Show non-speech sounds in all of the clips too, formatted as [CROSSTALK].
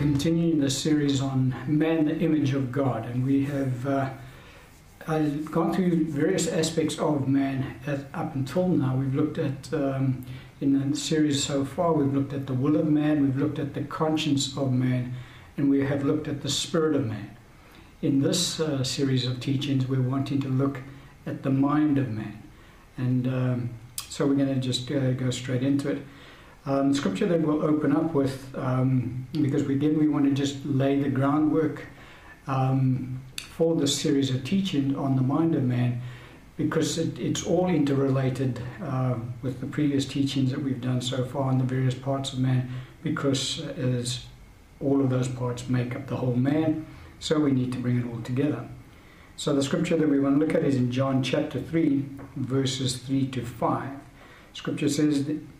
continuing the series on man, the image of God, and we have uh, gone through various aspects of man at, up until now. We've looked at, um, in the series so far, we've looked at the will of man, we've looked at the conscience of man, and we have looked at the spirit of man. In this uh, series of teachings, we're wanting to look at the mind of man, and um, so we're going to just uh, go straight into it. Um, scripture that we'll open up with, um, because again we want to just lay the groundwork um, for this series of teaching on the mind of man, because it, it's all interrelated uh, with the previous teachings that we've done so far on the various parts of man, because as all of those parts make up the whole man, so we need to bring it all together. So the scripture that we want to look at is in John chapter 3, verses 3 to 5. Scripture says that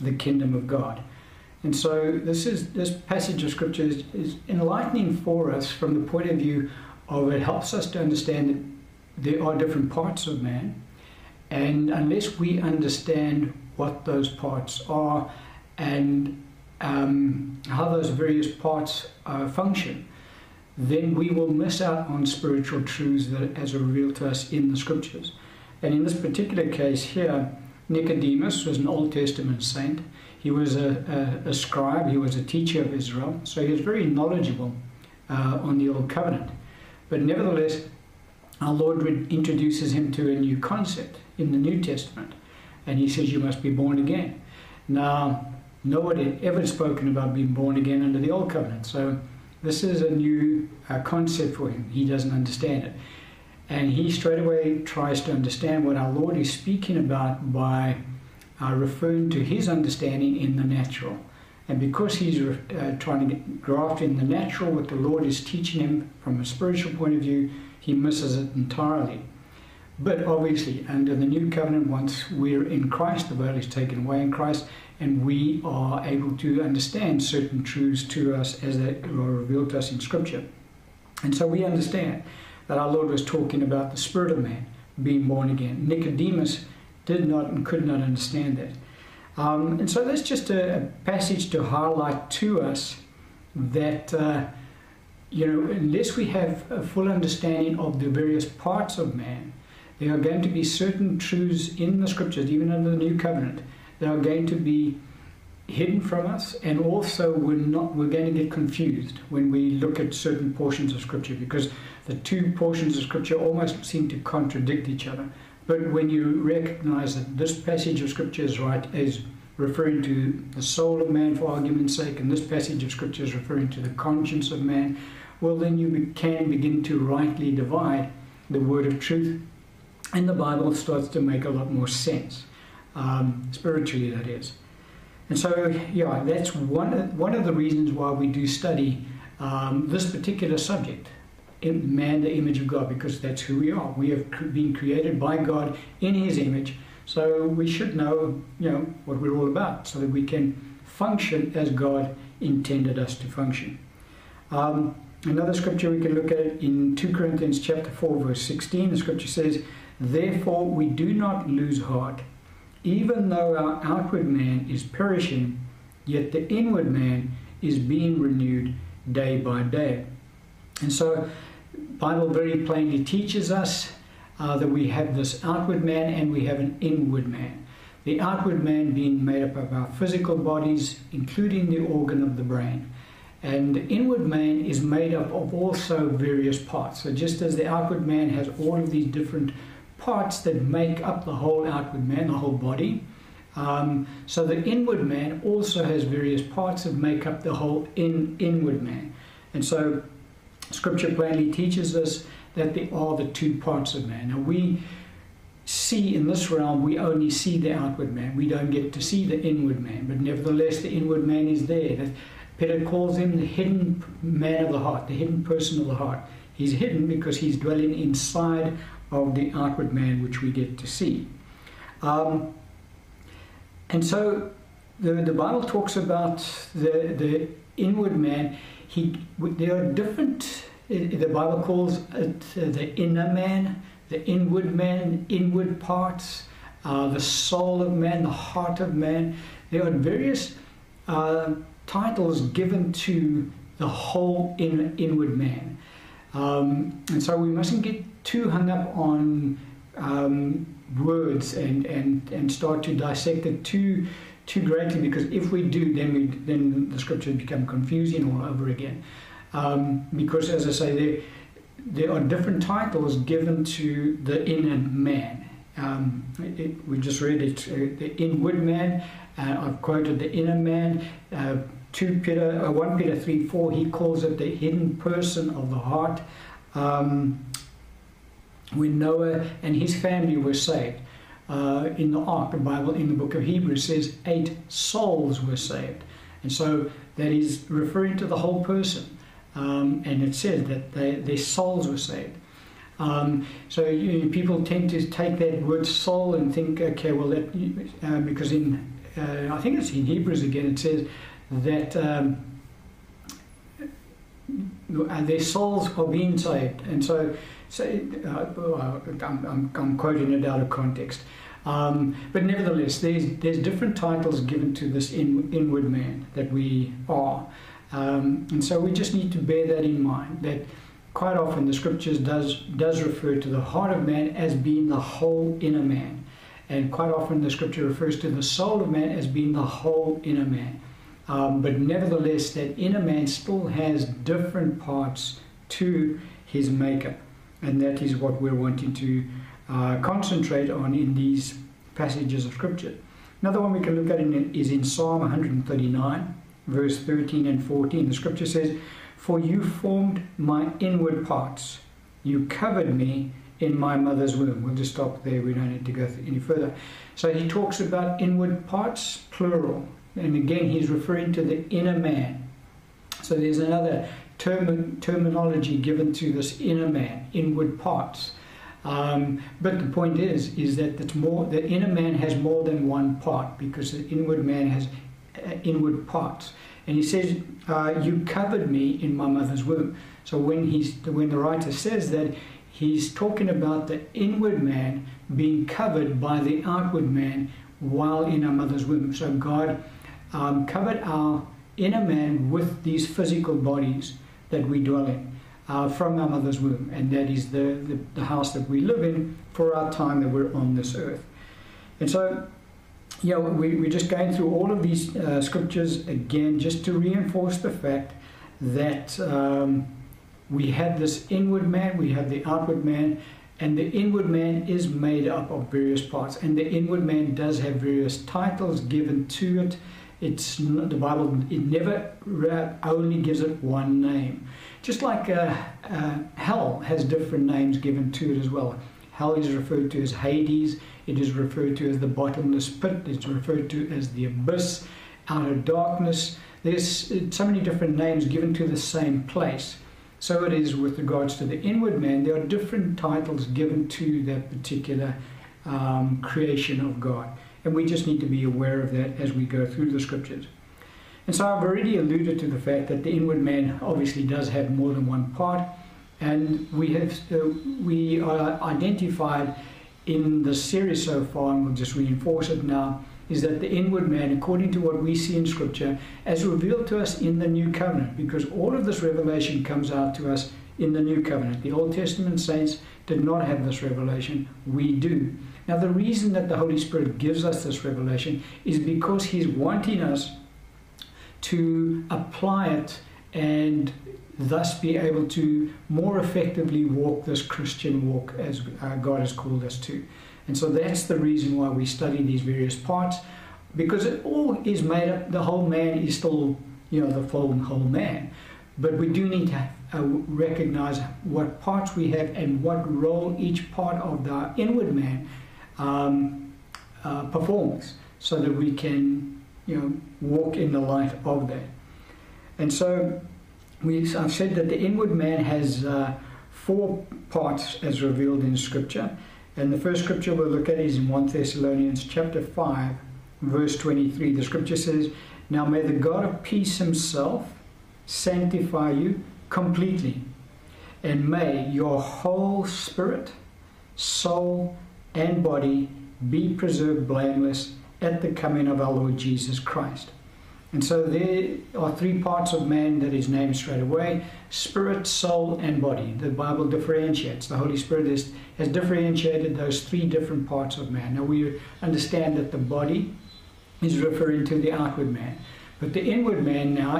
the kingdom of God. And so this is this passage of scripture is, is, enlightening for us from the point of view of it helps us to understand that there are different parts of man, and unless we understand what those parts are and um, how those various parts uh, function, then we will miss out on spiritual truths that as revealed to us in the scriptures. And in this particular case here, Nicodemus was an Old Testament saint. He was a, a, a scribe, he was a teacher of Israel, so he was very knowledgeable uh, on the Old Covenant. But nevertheless, our Lord introduces him to a new concept in the New Testament, and he says, You must be born again. Now, nobody had ever spoken about being born again under the Old Covenant, so this is a new uh, concept for him. He doesn't understand it. And he straight away tries to understand what our Lord is speaking about by uh, referring to his understanding in the natural. And because he's uh, trying to graft in the natural, what the Lord is teaching him from a spiritual point of view, he misses it entirely. But obviously, under the new covenant, once we're in Christ, the veil is taken away in Christ, and we are able to understand certain truths to us as they are revealed to us in Scripture. And so we understand that our Lord was talking about the spirit of man being born again. Nicodemus did not and could not understand that. Um, and so that's just a, a, passage to highlight to us that, uh, you know, unless we have a full understanding of the various parts of man, there are going to be certain truths in the scriptures, even under the new covenant, that are going to be hidden from us, and also we're not we're going to get confused when we look at certain portions of scripture because the two portions of scripture almost seem to contradict each other. But when you recognize that this passage of scripture is right is referring to the soul of man for argument's sake, and this passage of scripture is referring to the conscience of man, well then you can begin to rightly divide the word of truth, and the Bible starts to make a lot more sense, um, spiritually that is. And so, yeah, that's one, one of the reasons why we do study um, this particular subject, man, the image of God, because that's who we are. We have been created by God in His image, so we should know, you know, what we're all about, so that we can function as God intended us to function. Um, another scripture we can look at in 2 Corinthians chapter 4, verse 16. The scripture says, Therefore we do not lose heart even though our outward man is perishing, yet the inward man is being renewed day by day. And so, Bible very plainly teaches us uh, that we have this outward man and we have an inward man. The outward man being made up of our physical bodies, including the organ of the brain. And the inward man is made up of also various parts. So just as the outward man has all of these different parts that make up the whole outward man, the whole body. Um, so the inward man also has various parts that make up the whole in, inward man. And so Scripture plainly teaches us that there are the two parts of man. Now we see in this realm, we only see the outward man. We don't get to see the inward man. But nevertheless, the inward man is there. That Peter calls him the hidden man of the heart, the hidden person of the heart. He's hidden because he's dwelling inside of the outward man, which we get to see. Um, and so the, the Bible talks about the, the inward man. He, there are different, the Bible calls it the inner man, the inward man, inward parts, uh, the soul of man, the heart of man. There are various uh, titles given to the whole in, inward man. Um, and so we mustn't get too hung up on um, words and, and, and start to dissect it too too greatly because if we do, then we then the scriptures become confusing all over again. Um, because as I say, there there are different titles given to the inner man. Um, it, we just read it, uh, the inward man. Uh, I've quoted the inner man. Uh, 2 Peter, uh, 1 Peter 3 4, he calls it the hidden person of the heart. Um, when Noah and his family were saved, uh, in the Ark, the Bible, in the book of Hebrews, says eight souls were saved. And so that is referring to the whole person. Um, and it says that they, their souls were saved. Um, so you people tend to take that word soul and think, okay, well, that uh, because in uh, I think it's in Hebrews again, it says that um, their souls are being saved, and so so uh, I'm, I'm, I'm, quoting it out of context. Um, but nevertheless, there's, there's different titles given to this in, inward man that we are. Um, and so we just need to bear that in mind, that quite often the scriptures does, does refer to the heart of man as being the whole inner man. And quite often the scripture refers to the soul of man as being the whole inner man. Um, but nevertheless, that inner man still has different parts to his makeup. And that is what we're wanting to uh, concentrate on in these passages of Scripture. Another one we can look at in, is in Psalm 139, verse 13 and 14. The Scripture says, For you formed my inward parts, you covered me in my mother's womb. We'll just stop there, we don't need to go any further. So he talks about inward parts, plural. And again, he's referring to the inner man. So there's another term, terminology given to this inner man, inward parts. Um, but the point is, is that it's more, the inner man has more than one part because the inward man has uh, inward parts. And he says, uh, "You covered me in my mother's womb." So when he's when the writer says that, he's talking about the inward man being covered by the outward man while in our mother's womb. So God um, covered our inner man with these physical bodies that we dwell in uh, from our mother's womb, and that is the, the, the, house that we live in for our time that we're on this earth. And so, yeah, we, we're just going through all of these uh, scriptures again just to reinforce the fact that um, we have this inward man, we have the outward man, and the inward man is made up of various parts, and the inward man does have various titles given to it. It's the Bible; it never only gives it one name. Just like uh, uh, hell has different names given to it as well. Hell is referred to as Hades, it is referred to as the bottomless pit, it's referred to as the abyss, outer darkness. There's uh, so many different names given to the same place. So it is with regards to the inward man, there are different titles given to that particular um, creation of God. And we just need to be aware of that as we go through the scriptures. And so I've already alluded to the fact that the inward man obviously does have more than one part, and we have uh, we are identified in the series so far, and we'll just reinforce it now, is that the inward man, according to what we see in Scripture, as revealed to us in the New Covenant, because all of this revelation comes out to us in the New Covenant. The Old Testament saints did not have this revelation, we do. Now, the reason that the Holy Spirit gives us this revelation is because He's wanting us to apply it and thus be able to more effectively walk this Christian walk as uh, God has called us to. And so that's the reason why we study these various parts, because it all is made up, the whole man is still, you know, the full whole man. But we do need to uh, recognize what parts we have and what role each part of the inward man um, uh, so that we can you know, walk in the light of that. And so we, I've said that the inward man has uh, four parts as revealed in Scripture. And the first scripture we'll look at is in 1 Thessalonians chapter 5, verse 23. The scripture says, Now may the God of peace himself sanctify you completely, and may your whole spirit, soul, and body be preserved blameless at the coming of our Lord Jesus Christ. And so there are three parts of man that is named straight away spirit, soul, and body. The Bible differentiates. The Holy Spirit is, has differentiated those three different parts of man. Now we understand that the body is referring to the outward man. But the inward man now,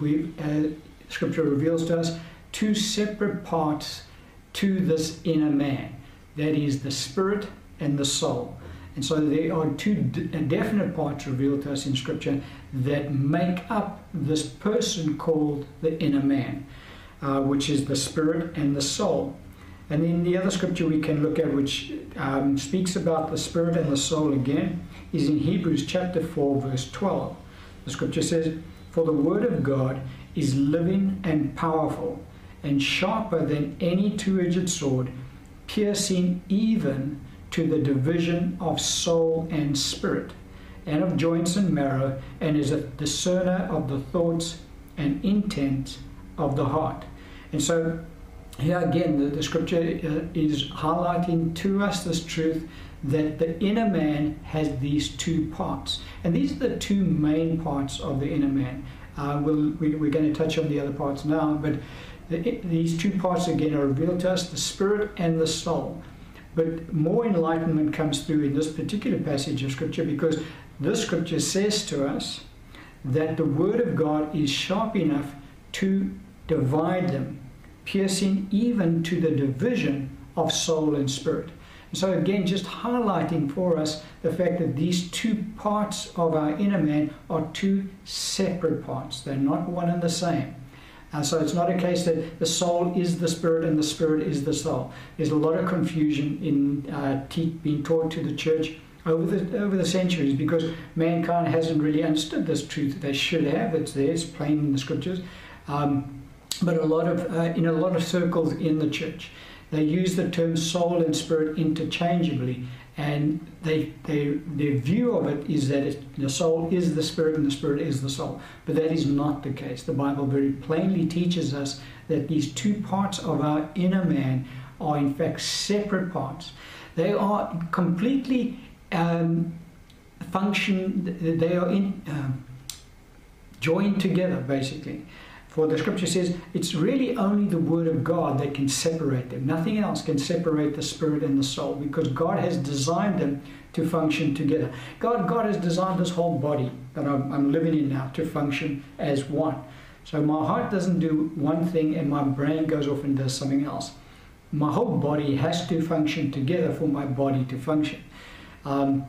we, uh, Scripture reveals to us two separate parts to this inner man. That is the spirit and the soul. And so there are two definite parts revealed to us in Scripture that make up this person called the inner man, uh, which is the spirit and the soul. And then the other scripture we can look at, which um, speaks about the spirit and the soul again, is in Hebrews chapter 4, verse 12. The scripture says, For the word of God is living and powerful, and sharper than any two edged sword, piercing even to the division of soul and spirit, and of joints and marrow, and is a discerner of the thoughts and intent of the heart. And so, here again, the, the scripture uh, is highlighting to us this truth that the inner man has these two parts. And these are the two main parts of the inner man. Uh, we'll, we, are going to touch on the other parts now, but the, these two parts again are revealed to us the spirit and the soul. But more enlightenment comes through in this particular passage of Scripture because this Scripture says to us that the Word of God is sharp enough to divide them, piercing even to the division of soul and spirit. So, again, just highlighting for us the fact that these two parts of our inner man are two separate parts. They're not one and the same. And so it's not a case that the soul is the spirit and the spirit is the soul. There's a lot of confusion in uh, te- being taught to the church over the over the centuries because mankind hasn't really understood this truth. They should have. It's there. It's plain in the scriptures. Um, but a lot of uh, in a lot of circles in the church, they use the term soul and spirit interchangeably, and they, they, their view of it is that it, the soul is the spirit and the spirit is the soul. But that is not the case. The Bible very plainly teaches us that these two parts of our inner man are in fact separate parts. They are completely um, function, they are in, um, joined together basically. For the scripture says it's really only the word of God that can separate them. Nothing else can separate the spirit and the soul because God has designed them to function together. God, God has designed this whole body that I'm, I'm living in now to function as one. So my heart doesn't do one thing and my brain goes off and does something else. My whole body has to function together for my body to function. Um,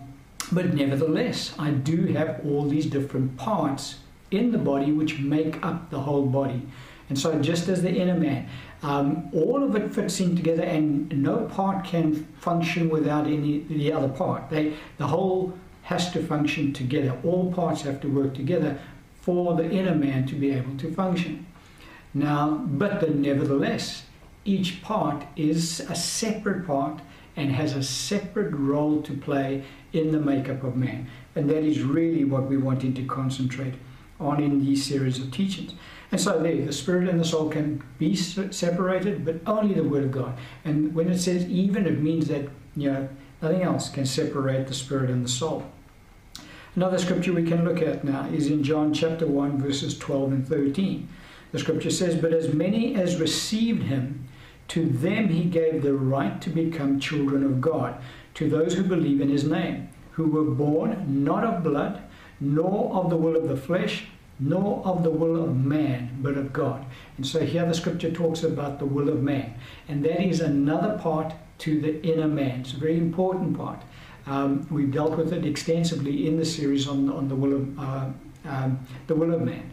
but nevertheless, I do have all these different parts in the body which make up the whole body. And so, just as the inner man, um, all of it fits in together, and no part can function without any the other part. They, the whole has to function together. All parts have to work together for the inner man to be able to function. Now, but then, nevertheless, each part is a separate part and has a separate role to play in the makeup of man. And that is really what we wanting to concentrate on in these series of teachings. And so there, the spirit and the soul can be separated, but only the word of God. And when it says even, it means that you know nothing else can separate the spirit and the soul. Another scripture we can look at now is in John chapter 1, verses 12 and 13. The scripture says, But as many as received him, to them he gave the right to become children of God, to those who believe in his name, who were born not of blood, nor of the will of the flesh, nor of the will of man, but of God. And so here the scripture talks about the will of man. And that is another part to the inner man. It's a very important part. Um, we've dealt with it extensively in the series on, on the will of uh, um, the will of man.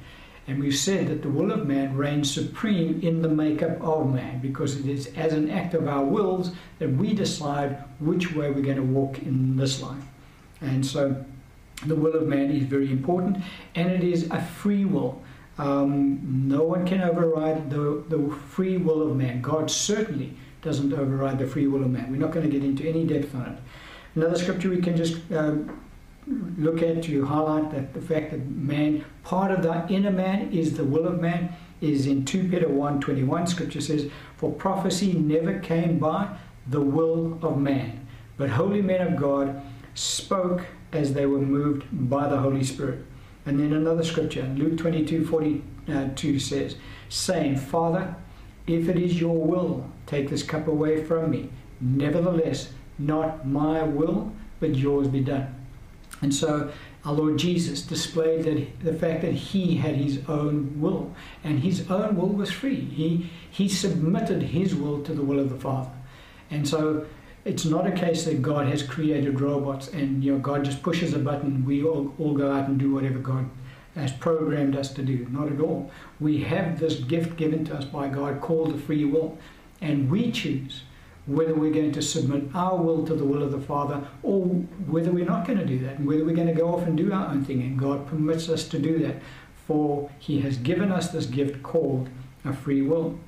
And we've said that the will of man reigns supreme in the makeup of man because it is as an act of our wills that we decide which way we're going to walk in this life. And so the will of man is very important, and it is a free will. Um, no one can override the, the free will of man. God certainly doesn't override the free will of man. We're not going to get into any depth on it. Another scripture we can just uh, look at to highlight that the fact that man, part of the inner man is the will of man, is in 2 Peter 1.21. Scripture says, For prophecy never came by the will of man, but holy men of God spoke as they were moved by the Holy Spirit. And then another scripture, Luke 22 42 uh, says, saying, Father, if it is your will, take this cup away from me. Nevertheless, not my will, but yours be done. And so our Lord Jesus displayed that the fact that he had his own will, and his own will was free. He, he submitted his will to the will of the Father. And so it's not a case that God has created robots and you know God just pushes a button, we all, all go out and do whatever God has programmed us to do. Not at all. We have this gift given to us by God called the free will, and we choose whether we're going to submit our will to the will of the Father or whether we're not going to do that, and whether we're going to go off and do our own thing. And God permits us to do that, for He has given us this gift called a free will.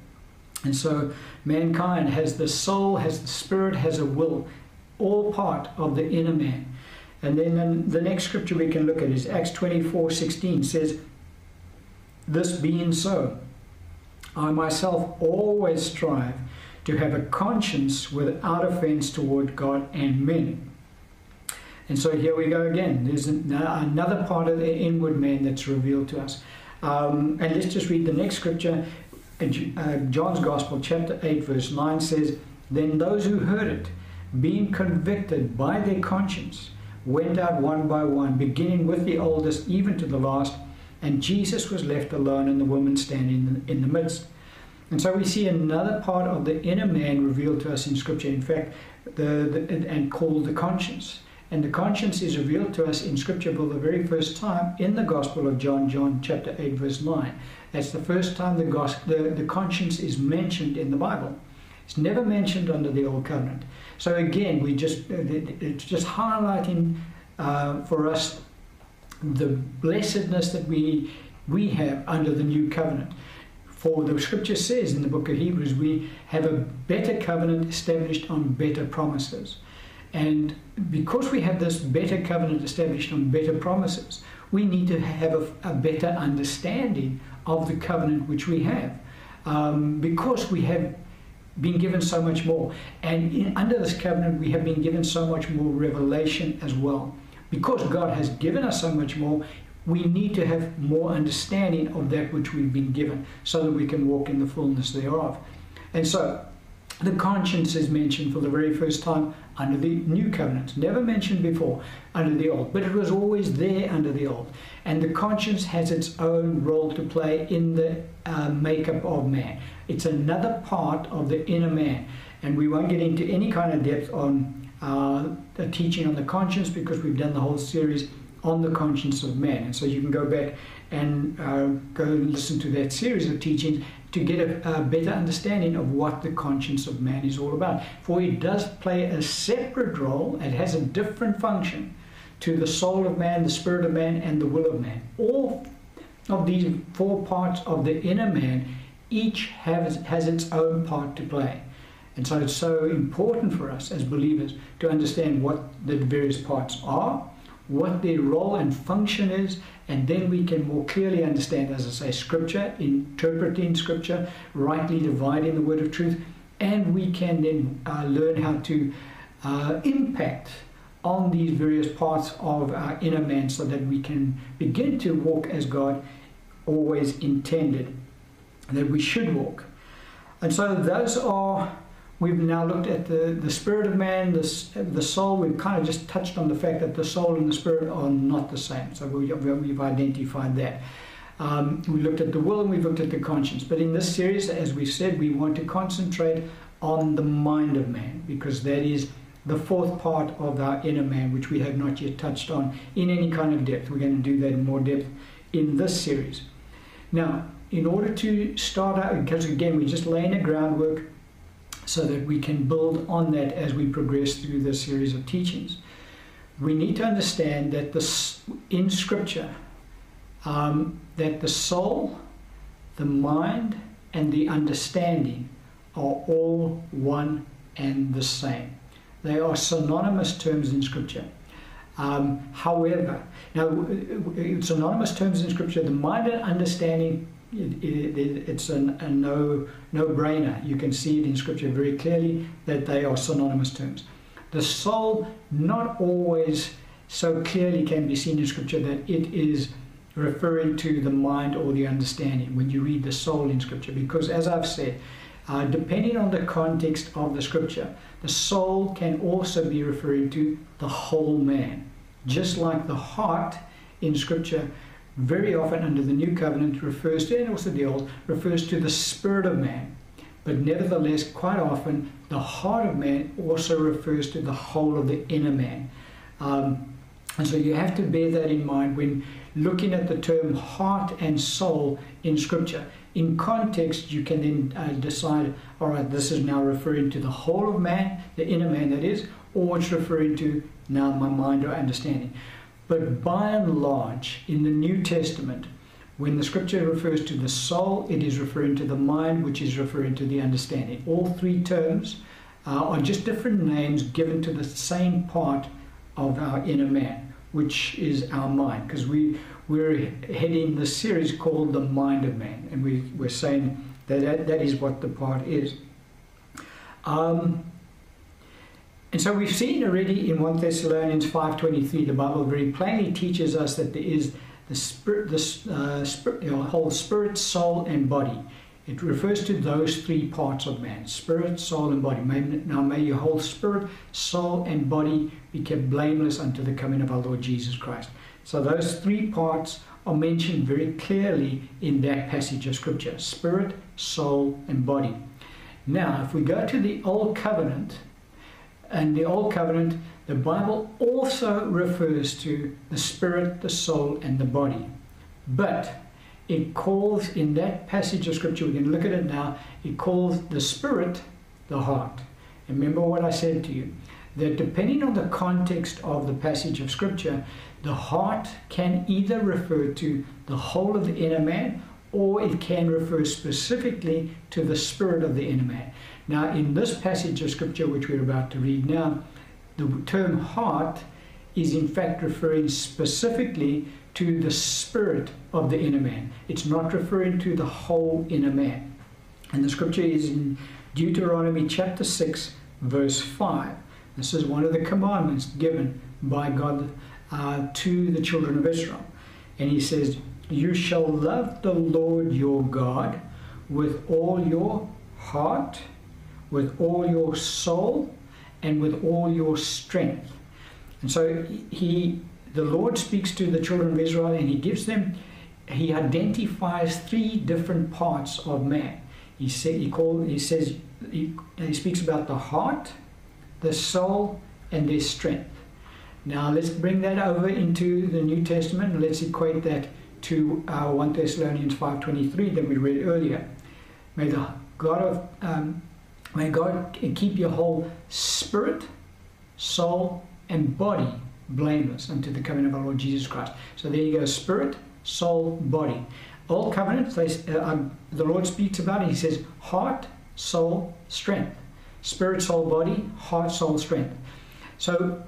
And so mankind has the soul, has the spirit, has a will, all part of the inner man. And then the next scripture we can look at is Acts 24 16 says, This being so, I myself always strive to have a conscience without offense toward God and men. And so here we go again. There's another part of the inward man that's revealed to us. Um, and let's just read the next scripture. Uh, John's Gospel, chapter 8, verse 9 says, Then those who heard it, being convicted by their conscience, went out one by one, beginning with the oldest, even to the last. And Jesus was left alone, and the woman standing in the midst. And so we see another part of the inner man revealed to us in Scripture. In fact, the, the, and called the conscience. And the conscience is revealed to us in Scripture for the very first time in the Gospel of John, John chapter 8, verse 9. That's the first time the, gospel, the, the conscience is mentioned in the Bible. It's never mentioned under the Old Covenant. So again, we just it's just highlighting uh, for us the blessedness that we we have under the New Covenant. For the scripture says in the book of Hebrews, we have a better covenant established on better promises. And because we have this better covenant established on better promises, we need to have a, a better understanding of the covenant which we have. Um, because we have been given so much more. And in, under this covenant, we have been given so much more revelation as well. Because God has given us so much more, we need to have more understanding of that which we've been given so that we can walk in the fullness thereof. And so, the conscience is mentioned for the very first time under the new covenant, never mentioned before under the old, but it was always there under the old. And the conscience has its own role to play in the uh, makeup of man. It's another part of the inner man. And we won't get into any kind of depth on uh, the teaching on the conscience because we've done the whole series on the conscience of man. And so you can go back and uh, go and listen to that series of teachings to get a, a, better understanding of what the conscience of man is all about. For it does play a separate role, it has a different function to the soul of man, the spirit of man, and the will of man. All of these four parts of the inner man each has, has its own part to play. And so it's so important for us as believers to understand what the various parts are what their role and function is, and then we can more clearly understand, as I say, Scripture, interpreting Scripture, rightly dividing the word of truth, and we can then uh, learn how to uh, impact on these various parts of our inner man so that we can begin to walk as God always intended that we should walk. And so those are We've now looked at the, the spirit of man, the, the soul. We've kind of just touched on the fact that the soul and the spirit are not the same. So we, we've identified that. Um, we looked at the will and we've looked at the conscience. But in this series, as we said, we want to concentrate on the mind of man because that is the fourth part of our inner man, which we have not yet touched on in any kind of depth. We're going to do that in more depth in this series. Now, in order to start out, because again, we're just laying the groundwork so that we can build on that as we progress through this series of teachings. We need to understand that this, in Scripture, um, that the soul, the mind, and the understanding are all one and the same. They are synonymous terms in Scripture. Um, however, now synonymous terms in Scripture, the mind and understanding, it, it, it's a, a no no brainer. You can see it in Scripture very clearly that they are synonymous terms. The soul, not always so clearly can be seen in Scripture that it is referring to the mind or the understanding when you read the soul in Scripture, because as I've said, uh, depending on the context of the Scripture, the soul can also be referring to the whole man. Just like the heart in Scripture, very often under the New Covenant refers to, and also the Old, refers to the spirit of man. But nevertheless, quite often, the heart of man also refers to the whole of the inner man. Um, and so you have to bear that in mind when looking at the term heart and soul in Scripture. In context, you can then uh, decide, all right, this is now referring to the whole of man, the inner man that is, or it's referring to now my mind or understanding. But by and large, in the New Testament, when the scripture refers to the soul, it is referring to the mind, which is referring to the understanding. All three terms uh, are just different names given to the same part of our inner man, which is our mind, because we we're heading the series called The Mind of Man, and we, we're saying that, that that is what the part is. Um, and so we've seen already in 1 Thessalonians 5.23, the Bible very plainly teaches us that there is the spirit, the uh, spirit, you know, whole spirit, soul, and body. It refers to those three parts of man spirit, soul, and body. May, now may your whole spirit, soul, and body be kept blameless unto the coming of our Lord Jesus Christ. So those three parts are mentioned very clearly in that passage of Scripture spirit, soul, and body. Now, if we go to the Old Covenant, and the Old Covenant, the Bible also refers to the spirit, the soul, and the body. But it calls, in that passage of Scripture, we can look at it now, it calls the spirit the heart. Remember what I said to you that depending on the context of the passage of Scripture, the heart can either refer to the whole of the inner man or it can refer specifically to the spirit of the inner man. Now, in this passage of scripture, which we're about to read now, the term heart is in fact referring specifically to the spirit of the inner man. It's not referring to the whole inner man. And the scripture is in Deuteronomy chapter 6, verse 5. This is one of the commandments given by God uh, to the children of Israel. And he says, You shall love the Lord your God with all your heart, with all your soul, and with all your strength. And so he, the Lord speaks to the children of Israel and he gives them, he identifies three different parts of man. He, say, he, call, he says, he, he speaks about the heart, the soul, and their strength. Now let's bring that over into the New Testament and let's equate that to our 1 Thessalonians 5.23 that we read earlier. May the God of um, may God keep your whole spirit, soul, and body blameless unto the coming of our Lord Jesus Christ. So there you go, spirit, soul, body. Old covenant, uh, um, the Lord speaks about it. He says heart, soul, strength. Spirit, soul, body, heart, soul, strength. So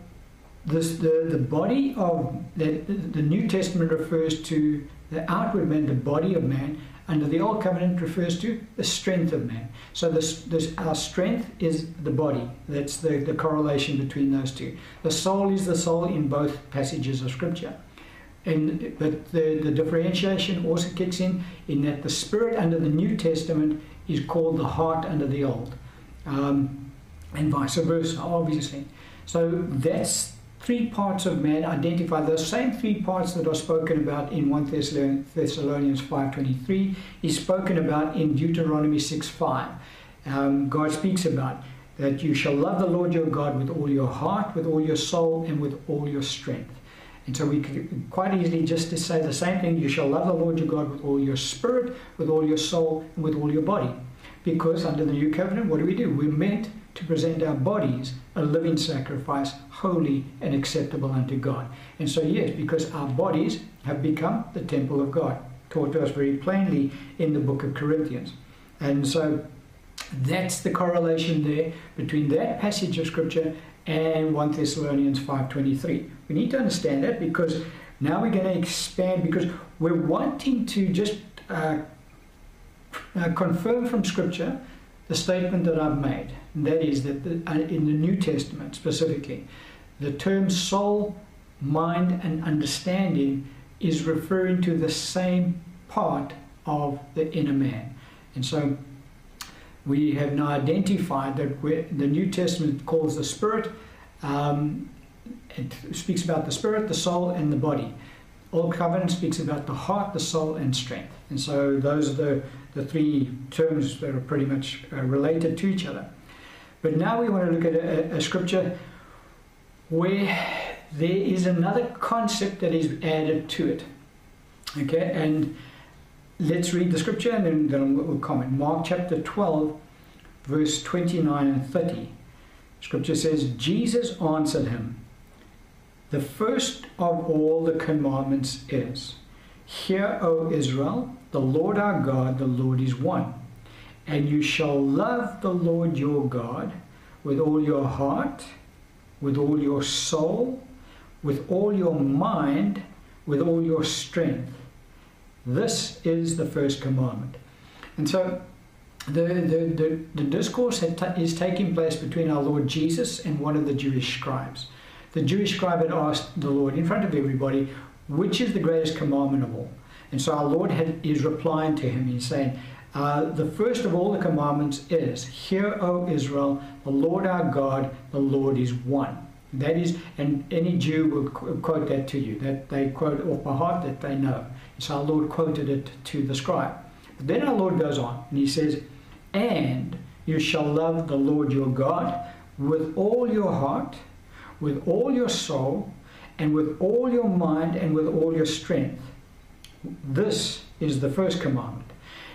this, the, the body of the, the New Testament refers to the outward man, the body of man, under the Old Covenant refers to the strength of man. So this, this, our strength is the body. That's the, the correlation between those two. The soul is the soul in both passages of Scripture. And, but the, the differentiation also kicks in in that the spirit under the New Testament is called the heart under the Old, um, and vice versa, obviously. So that's three parts of man identify those same three parts that are spoken about in 1 Thessalonians 5.23 is spoken about in Deuteronomy 6.5. Um, God speaks about that you shall love the Lord your God with all your heart, with all your soul, and with all your strength. And so we could quite easily just to say the same thing, you shall love the Lord your God with all your spirit, with all your soul, and with all your body. Because under the new covenant, what do we do? We're meant to present our bodies a living sacrifice, holy and acceptable unto God. And so, yes, because our bodies have become the temple of God, taught to us very plainly in the book of Corinthians. And so, that's the correlation there between that passage of scripture and 1 Thessalonians 5:23. We need to understand that because now we're going to expand because we're wanting to just uh, uh, confirm from scripture the statement that I've made. And that is that the, uh, in the New Testament specifically, the term soul, mind, and understanding is referring to the same part of the inner man. And so we have now identified that the New Testament calls the spirit, um, it speaks about the spirit, the soul, and the body. Old Covenant speaks about the heart, the soul, and strength. And so those are the, the three terms that are pretty much uh, related to each other. But now we want to look at a, a scripture where there is another concept that is added to it. Okay, and let's read the scripture and then, then we'll comment. Mark chapter 12, verse 29 and 30. Scripture says, Jesus answered him, The first of all the commandments is, Hear, O Israel, the Lord our God, the Lord is one. And you shall love the Lord your God with all your heart, with all your soul, with all your mind, with all your strength. This is the first commandment. And so the, the, the, the discourse is taking place between our Lord Jesus and one of the Jewish scribes. The Jewish scribe had asked the Lord in front of everybody, which is the greatest commandment of all? And so our Lord had, is replying to him. He's saying, uh, the first of all the commandments is, Hear, O Israel, the Lord our God, the Lord is one. That is, and any Jew will quote that to you, that they quote off by heart, that they know. So our Lord quoted it to the scribe. But then our Lord goes on, and he says, And you shall love the Lord your God with all your heart, with all your soul, and with all your mind, and with all your strength. This is the first commandment.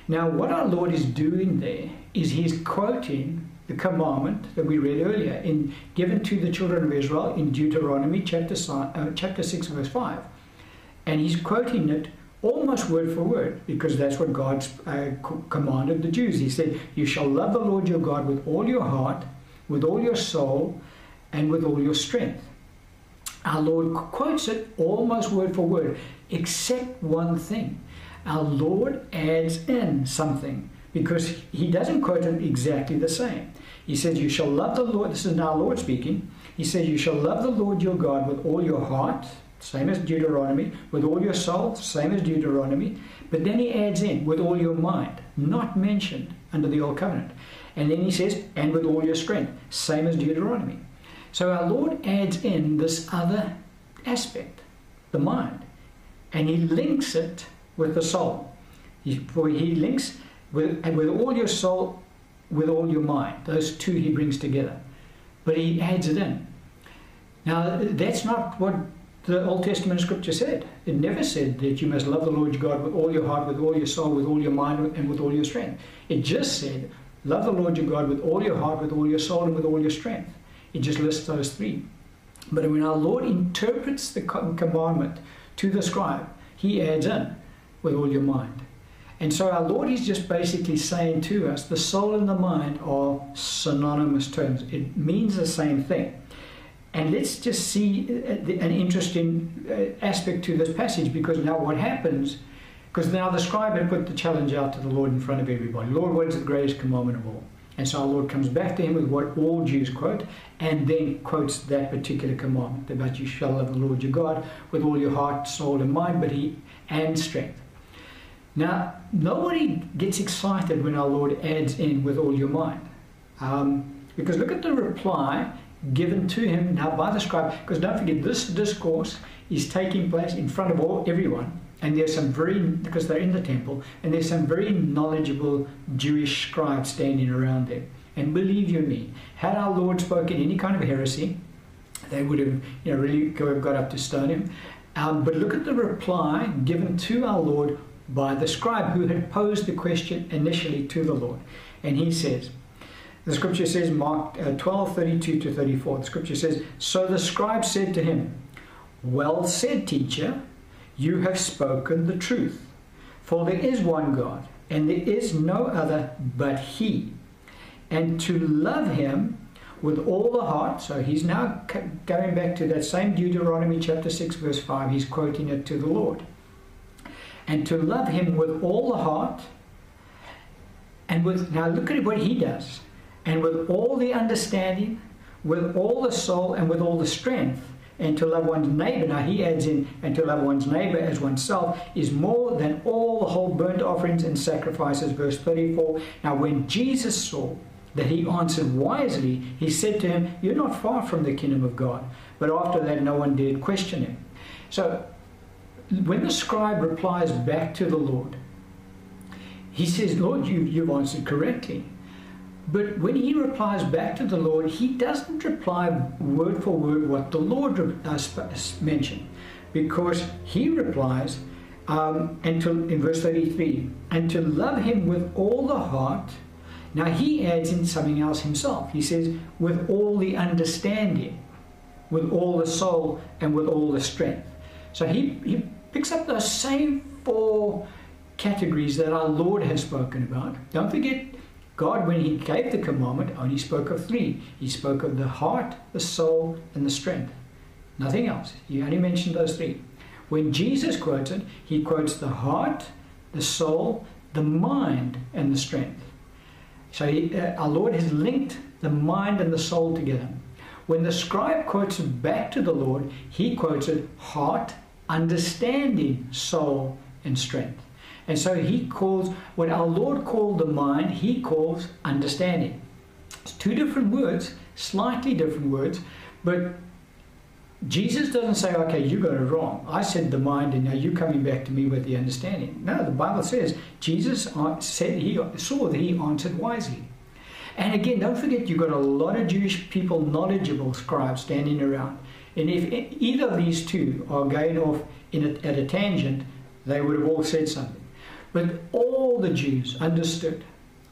Now, what our Lord is doing there is He's quoting the commandment that we read earlier, in given to the children of Israel in Deuteronomy chapter, uh, chapter 6, verse 5. And He's quoting it almost word for word because that's what God uh, commanded the Jews. He said, You shall love the Lord your God with all your heart, with all your soul, and with all your strength. Our Lord quotes it almost word for word, except one thing our Lord adds in something because he doesn't quote it exactly the same. He says, You shall love the Lord. This is now Lord speaking. He says, You shall love the Lord your God with all your heart, same as Deuteronomy, with all your soul, same as Deuteronomy. But then he adds in, with all your mind, not mentioned under the Old Covenant. And then he says, and with all your strength, same as Deuteronomy. So our Lord adds in this other aspect, the mind, and he links it with the soul. He, for he links with, with all your soul, with all your mind. Those two he brings together. But he adds it in. Now, that's not what the Old Testament scripture said. It never said that you must love the Lord your God with all your heart, with all your soul, with all your mind, and with all your strength. It just said, love the Lord your God with all your heart, with all your soul, and with all your strength. It just lists those three. But when our Lord interprets the commandment to the scribe, he adds in, with all your mind. And so our Lord is just basically saying to us the soul and the mind are synonymous terms. It means the same thing. And let's just see uh, an interesting uh, aspect to this passage because now what happens, because now the scribe had put the challenge out to the Lord in front of everybody Lord, what is the greatest commandment of all? And so our Lord comes back to him with what all Jews quote, and then quotes that particular commandment about you shall love the Lord your God with all your heart, soul, and mind, but he and strength. Now, nobody gets excited when our Lord adds in with all your mind. Um, because look at the reply given to him now by the scribe. Because don't forget, this discourse is taking place in front of all everyone. And there's some very, because they're in the temple, and there's some very knowledgeable Jewish scribes standing around there. And believe you me, had our Lord spoken any kind of heresy, they would have you know, really got up to stone him. Um, but look at the reply given to our Lord by the scribe who had posed the question initially to the Lord. And he says, The scripture says, Mark uh, 12 32 to 34. The scripture says, So the scribe said to him, Well said, teacher, you have spoken the truth. For there is one God, and there is no other but He. And to love Him with all the heart, so he's now going back to that same Deuteronomy chapter 6, verse 5, he's quoting it to the Lord. And to love Him with all the heart, and with, now look at what He does, and with all the understanding, with all the soul, and with all the strength and to love one's neighbor. Now he adds in, and to love one's neighbor as oneself is more than all the whole burnt offerings and sacrifices. Verse 34. Now when Jesus saw that he answered wisely, he said to him, You're not far from the kingdom of God. But after that, no one dared question him. So when the scribe replies back to the Lord, he says, Lord, you, you've answered correctly. But when he replies back to the Lord, he doesn't reply word for word what the Lord uh, mentioned, because he replies, um, to, in verse 33, and to love him with all the heart. Now he adds in something else himself. He says, with all the understanding, with all the soul, and with all the strength. So he, he picks up those same four categories that our Lord has spoken about. Don't forget, God, when He gave the commandment, only spoke of three. He spoke of the heart, the soul, and the strength. Nothing else. He only mentioned those three. When Jesus quotes it, He quotes the heart, the soul, the mind, and the strength. So he, uh, our Lord has linked the mind and the soul together. When the scribe quotes back to the Lord, he quotes it heart, understanding, soul, and strength. And so he calls, what our Lord called the mind, he calls understanding. It's two different words, slightly different words, but Jesus doesn't say, okay, you got it wrong. I said the mind, and now you're coming back to me with the understanding. No, the Bible says Jesus uh, said he saw that he answered wisely. And again, don't forget, you've got a lot of Jewish people, knowledgeable scribes standing around. And if either of these two are going off a, at a tangent, they would have all said something. But all the Jews understood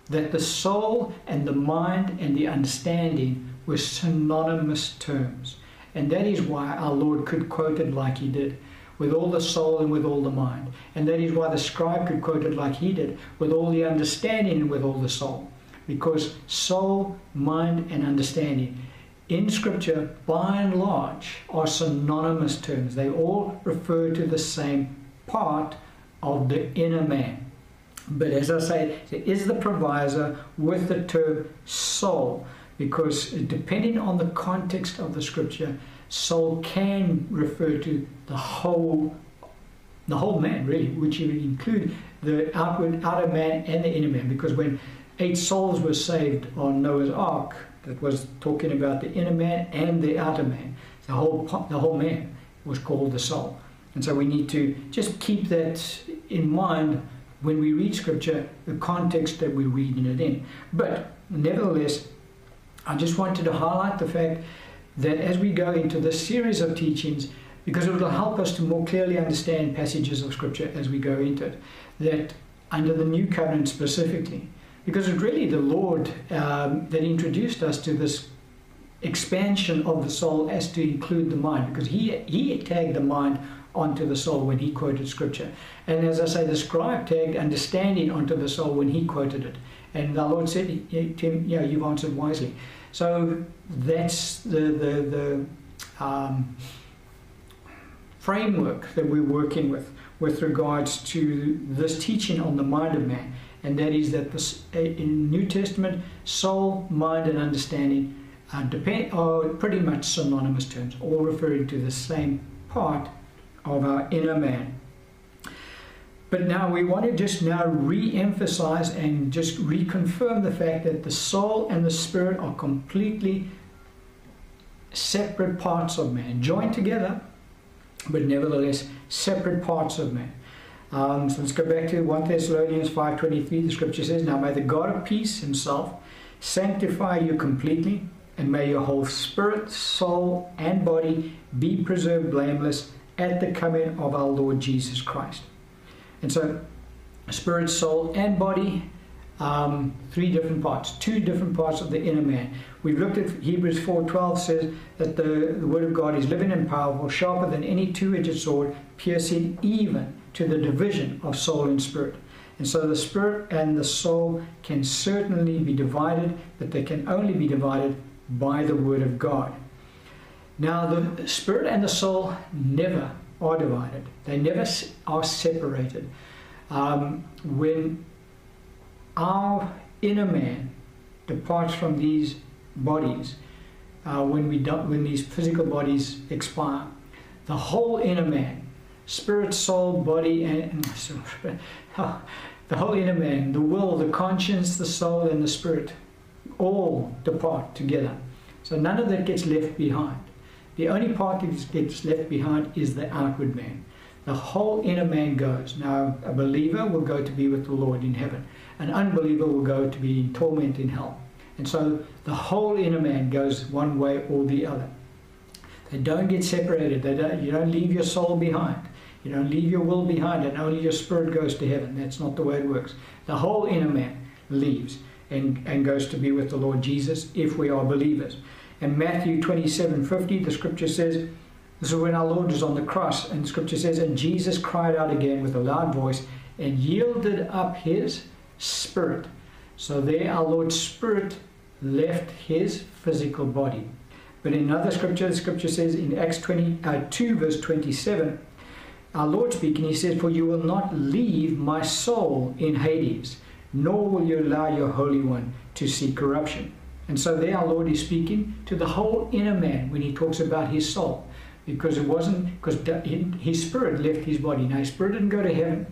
that the soul and the mind and the understanding were synonymous terms. And that is why our Lord could quote it like he did, with all the soul and with all the mind. And that is why the scribe could quote it like he did, with all the understanding and with all the soul. Because soul, mind, and understanding in Scripture, by and large, are synonymous terms. They all refer to the same part of the inner man. But as I say, there is the provisor with the term soul, because depending on the context of the scripture, soul can refer to the whole, the whole man, really, which would include the outward outer man and the inner man. Because when eight souls were saved on Noah's ark, that was talking about the inner man and the outer man. The whole, the whole man was called the soul. And so we need to just keep that in mind when we read scripture, the context that we're reading it in. But nevertheless, I just wanted to highlight the fact that as we go into this series of teachings, because it will help us to more clearly understand passages of scripture as we go into it, that under the new covenant specifically, because really the Lord um, that introduced us to this expansion of the soul as to include the mind, because He He tagged the mind onto the soul when he quoted scripture. And as I say, the scribe tagged understanding onto the soul when he quoted it. And the Lord said, Tim, yeah, you've answered wisely. So that's the, the, the um, framework that we're working with with regards to this teaching on the mind of man. And that is that this, eh, in New Testament, soul, mind, and understanding are, depend, are pretty much synonymous terms, all referring to the same part of our inner man. But now we want to just now re-emphasize and just reconfirm the fact that the soul and the spirit are completely separate parts of man, joined together, but nevertheless separate parts of man. Um, so let's go back to 1 Thessalonians 5.23. The scripture says, Now may the God of peace himself sanctify you completely, and may your whole spirit, soul, and body be preserved blameless at the coming of our Lord Jesus Christ. And so, spirit, soul, and body um, three different parts, two different parts of the inner man. We've looked at Hebrews 4.12 says that the, the word of God is living and powerful, sharper than any two-edged sword, piercing even to the division of soul and spirit. And so the spirit and the soul can certainly be divided, but they can only be divided by the word of God. Now, the spirit and the soul never are divided, they never are separated. Um, when our inner man departs from these bodies, uh, when, we don't, when these physical bodies expire, the whole inner man, spirit, soul, body, and, [LAUGHS] the whole inner man, the will, the conscience, the soul, and the spirit, all depart together. So none of that gets left behind. The only part that gets left behind is the outward man. The whole inner man goes. Now, a believer will go to be with the Lord in heaven. An unbeliever will go to be in torment in hell. And so the whole inner man goes one way or the other. They don't get separated. They don't, you don't leave your soul behind. You don't leave your will behind, and only your spirit goes to heaven. That's not the way it works. The whole inner man leaves and, and goes to be with the Lord Jesus if we are believers. In Matthew 27 50, the scripture says, This is when our Lord was on the cross, and scripture says, And Jesus cried out again with a loud voice and yielded up his spirit. So there our Lord's spirit left his physical body. But in another scripture, the scripture says in Acts 20, uh, 2, verse 27, our Lord speaking, he says, For you will not leave my soul in Hades, nor will you allow your Holy One to see corruption. And so there our Lord is speaking to the whole inner man when he talks about his soul. Because it wasn't, because his spirit left his body. Now his spirit didn't go to heaven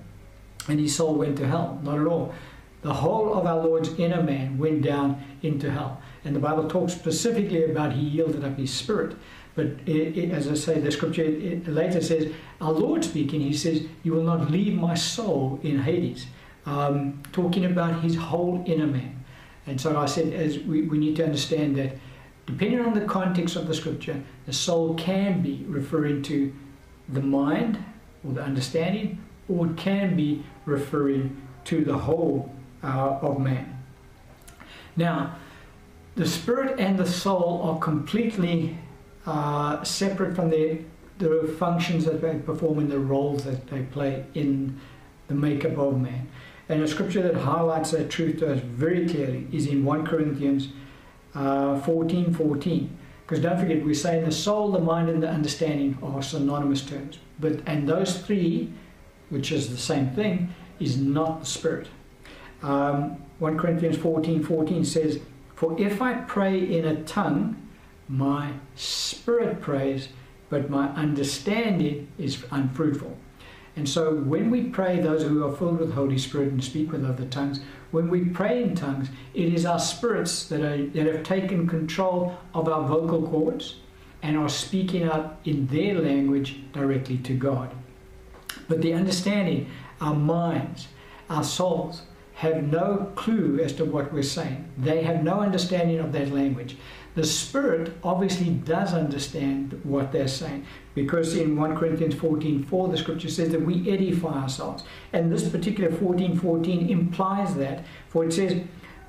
and his soul went to hell. Not at all. The whole of our Lord's inner man went down into hell. And the Bible talks specifically about he yielded up his spirit. But it, it, as I say, the scripture later says, our Lord speaking, he says, You will not leave my soul in Hades. Um, talking about his whole inner man. And so I said, as we, we need to understand that depending on the context of the scripture, the soul can be referring to the mind or the understanding, or it can be referring to the whole uh, of man. Now, the spirit and the soul are completely separate from the, the functions that they perform and the roles that they play in the makeup of man. And a scripture that highlights that truth to us very clearly is in 1 Corinthians uh, 14 14. Because don't forget, we're saying the soul, the mind, and the understanding are synonymous terms. But and those three, which is the same thing, is not the spirit. Um, 1 Corinthians 14 14 says, For if I pray in a tongue, my spirit prays, but my understanding is unfruitful. And so when we pray, those who are filled with Holy Spirit and speak with other tongues, when we pray in tongues, it is our spirits that, are, that have taken control of our vocal cords and are speaking out in their language directly to God. But the understanding, our minds, our souls, have no clue as to what we're saying. They have no understanding of that language. The Spirit obviously does understand what they're saying because in 1 Corinthians 14 4, the scripture says that we edify ourselves. And this particular 14 14 implies that, for it says,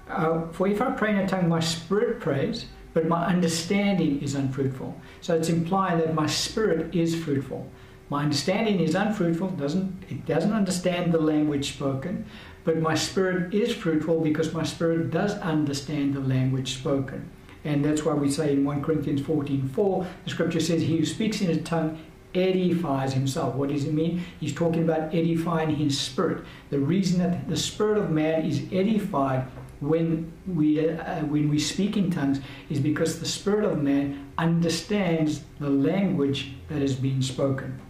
uh, For if I pray in a tongue, my spirit prays, but my understanding is unfruitful. So it's implying that my spirit is fruitful. My understanding is unfruitful, doesn't, it doesn't understand the language spoken, but my spirit is fruitful because my spirit does understand the language spoken. And that's why we say in 1 Corinthians 14 4, the scripture says, He who speaks in a tongue edifies himself. What does it mean? He's talking about edifying his spirit. The reason that the spirit of man is edified when we uh, when we speak in tongues is because the spirit of man understands the language that is being spoken.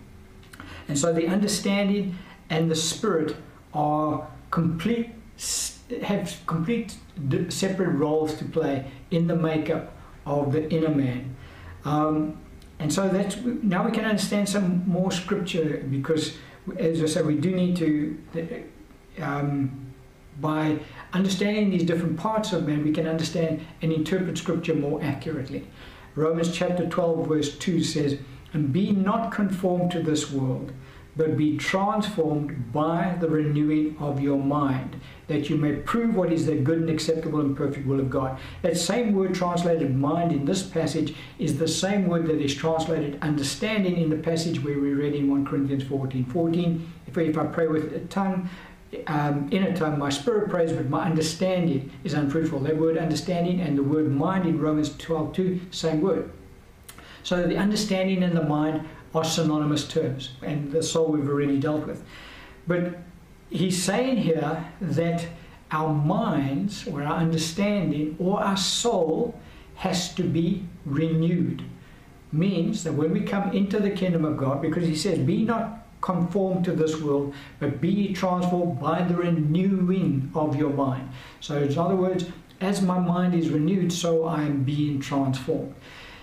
And so the understanding and the spirit are complete have complete separate roles to play in the makeup of the inner man. Um, and so that's now we can understand some more scripture because, as I said, we do need to, um, by understanding these different parts of man, we can understand and interpret scripture more accurately. Romans chapter 12, verse 2 says, And be not conformed to this world but be transformed by the renewing of your mind, that you may prove what is the good and acceptable and perfect will of God. That same word translated mind in this passage is the same word that is translated understanding in the passage where we read in 1 Corinthians 14 14. If, if I pray with a tongue, um, in a tongue, my spirit prays, but my understanding is unfruitful. That word understanding and the word mind in Romans 12 2, same word. So the understanding and the mind are synonymous terms, and the soul we've already dealt with. But he's saying here that our minds, or our understanding, or our soul has to be renewed. Means that when we come into the kingdom of God, because he says, Be not conformed to this world, but be transformed by the renewing of your mind. So, in other words, as my mind is renewed, so I am being transformed.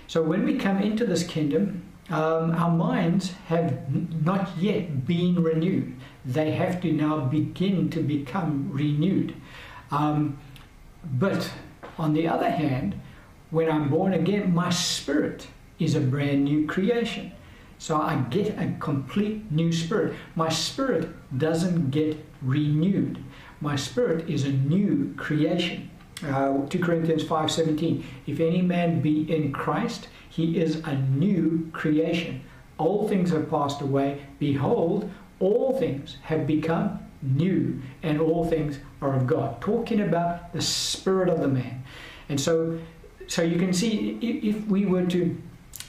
So, when we come into this kingdom, um, our minds have not yet been renewed. They have to now begin to become renewed. Um, but on the other hand, when I'm born again, my spirit is a brand new creation. So I get a complete new spirit. My spirit doesn't get renewed. My spirit is a new creation. Uh, 2 Corinthians 5:17. If any man be in Christ, he is a new creation. All things have passed away. Behold, all things have become new, and all things are of God. Talking about the spirit of the man. And so, so you can see if we were to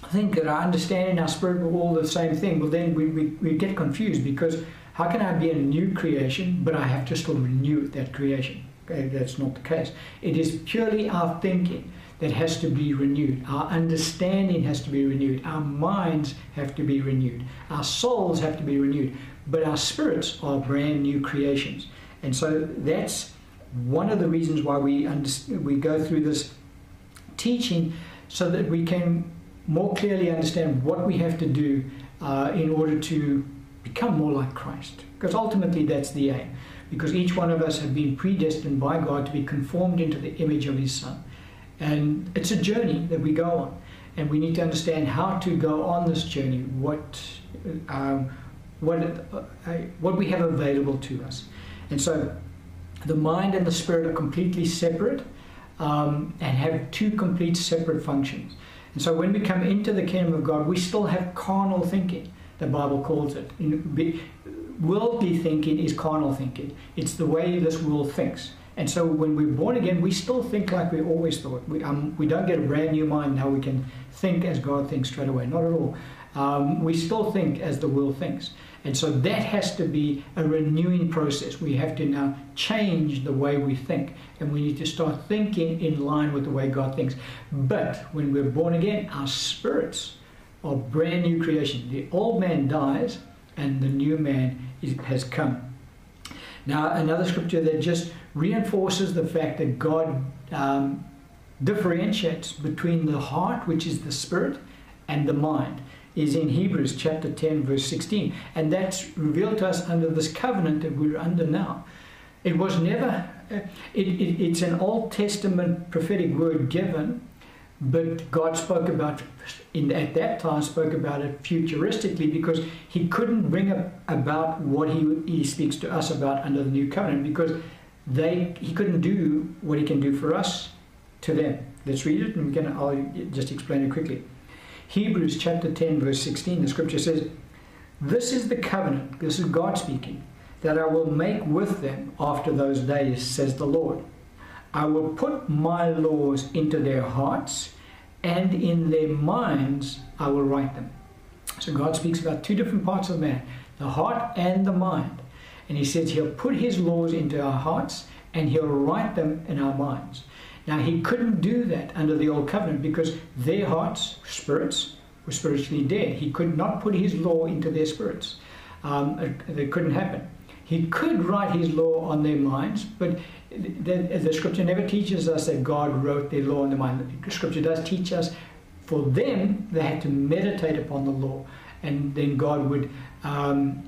think that our understanding, our spirit were all the same thing, well, then we, we, we get confused because how can I be a new creation, but I have to still renew that creation? That's not the case. It is purely our thinking that has to be renewed. Our understanding has to be renewed. Our minds have to be renewed. Our souls have to be renewed. But our spirits are brand new creations. And so that's one of the reasons why we, we go through this teaching so that we can more clearly understand what we have to do uh, in order to become more like Christ. Because ultimately that's the aim. Because each one of us have been predestined by God to be conformed into the image of His Son. And it's a journey that we go on. And we need to understand how to go on this journey, what, um, what, uh, what we have available to us. And so the mind and the spirit are completely separate um, and have two complete separate functions. And so when we come into the kingdom of God, we still have carnal thinking, the Bible calls it. Worldly thinking is carnal thinking, it's the way this world thinks. And so when we're born again, we still think like we always thought. We, um, we don't get a brand new mind now we can think as God thinks straight away. Not at all. Um, we still think as the world thinks. And so that has to be a renewing process. We have to now change the way we think. And we need to start thinking in line with the way God thinks. But when we're born again, our spirits are brand new creation. The old man dies and the new man has come. Now, another scripture that just reinforces the fact that God um, differentiates between the heart, which is the spirit, and the mind is in Hebrews chapter 10, verse 16. And that's revealed to us under this covenant that we're under now. It was never, it, it, it's an Old Testament prophetic word given, but God spoke about, in, at that time, spoke about it futuristically because he couldn't bring about what he, he speaks to us about under the new covenant because they he couldn't do what he can do for us to them. Let's read it and can, I'll just explain it quickly. Hebrews chapter 10, verse 16, the scripture says, This is the covenant, this is God speaking, that I will make with them after those days, says the Lord. I will put my laws into their hearts, and in their minds I will write them. So God speaks about two different parts of man the heart and the mind. And he says he'll put his laws into our hearts and he'll write them in our minds. Now, he couldn't do that under the old covenant because their hearts, spirits, were spiritually dead. He could not put his law into their spirits. Um, it, it, couldn't happen. He could write his law on their minds, but the, the, scripture never teaches us that God wrote their law on their mind. The scripture does teach us for them, they had to meditate upon the law, and then God would um,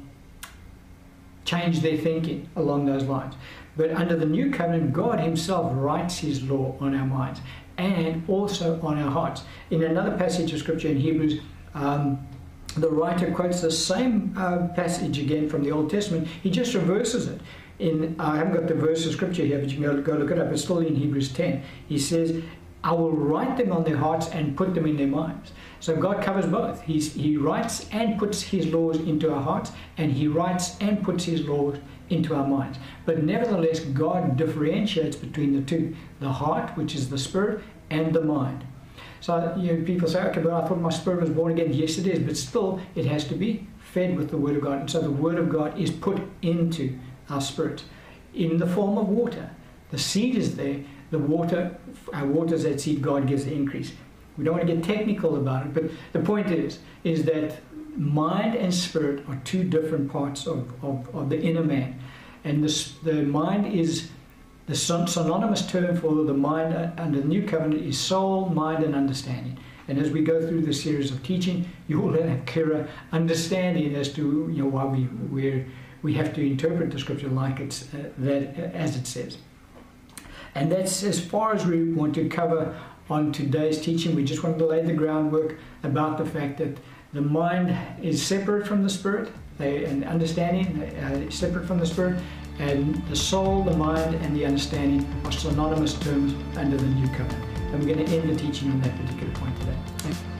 change their thinking along those lines. But under the new covenant, God Himself writes His law on our minds and also on our hearts. In another passage of Scripture in Hebrews, um, the writer quotes the same uh, passage again from the Old Testament. He just reverses it. In I haven't got the verse of scripture here, but you can go, look it up. It's still in Hebrews 10. He says, "I will write them on their hearts and put them in their minds." So God covers both. He's, he writes and puts His laws into our hearts, and He writes and puts His laws into our minds. But nevertheless, God differentiates between the two: the heart, which is the spirit, and the mind. So you know, people say, okay, but I thought my spirit was born again. Yes, it is, but still, it has to be fed with the Word of God. And so the Word of God is put into our spirit in the form of water. The seed is there. The water, our waters that seed, God gives the increase. We don't want to get technical about it, but the point is, is that mind and spirit are two different parts of, of, of the inner man. And this, the mind is the synonymous term for the mind under the new covenant is soul, mind, and understanding. And as we go through this series of teaching, you will have clearer understanding as to you know why we we we have to interpret the scripture like it's uh, that uh, as it says. And that's as far as we want to cover on today's teaching. We just want to lay the groundwork about the fact that the mind is separate from the spirit, and understanding uh, separate from the spirit, and the soul, the mind, and the understanding are synonymous terms under the new covenant. And we're going to end the teaching on that particular point today.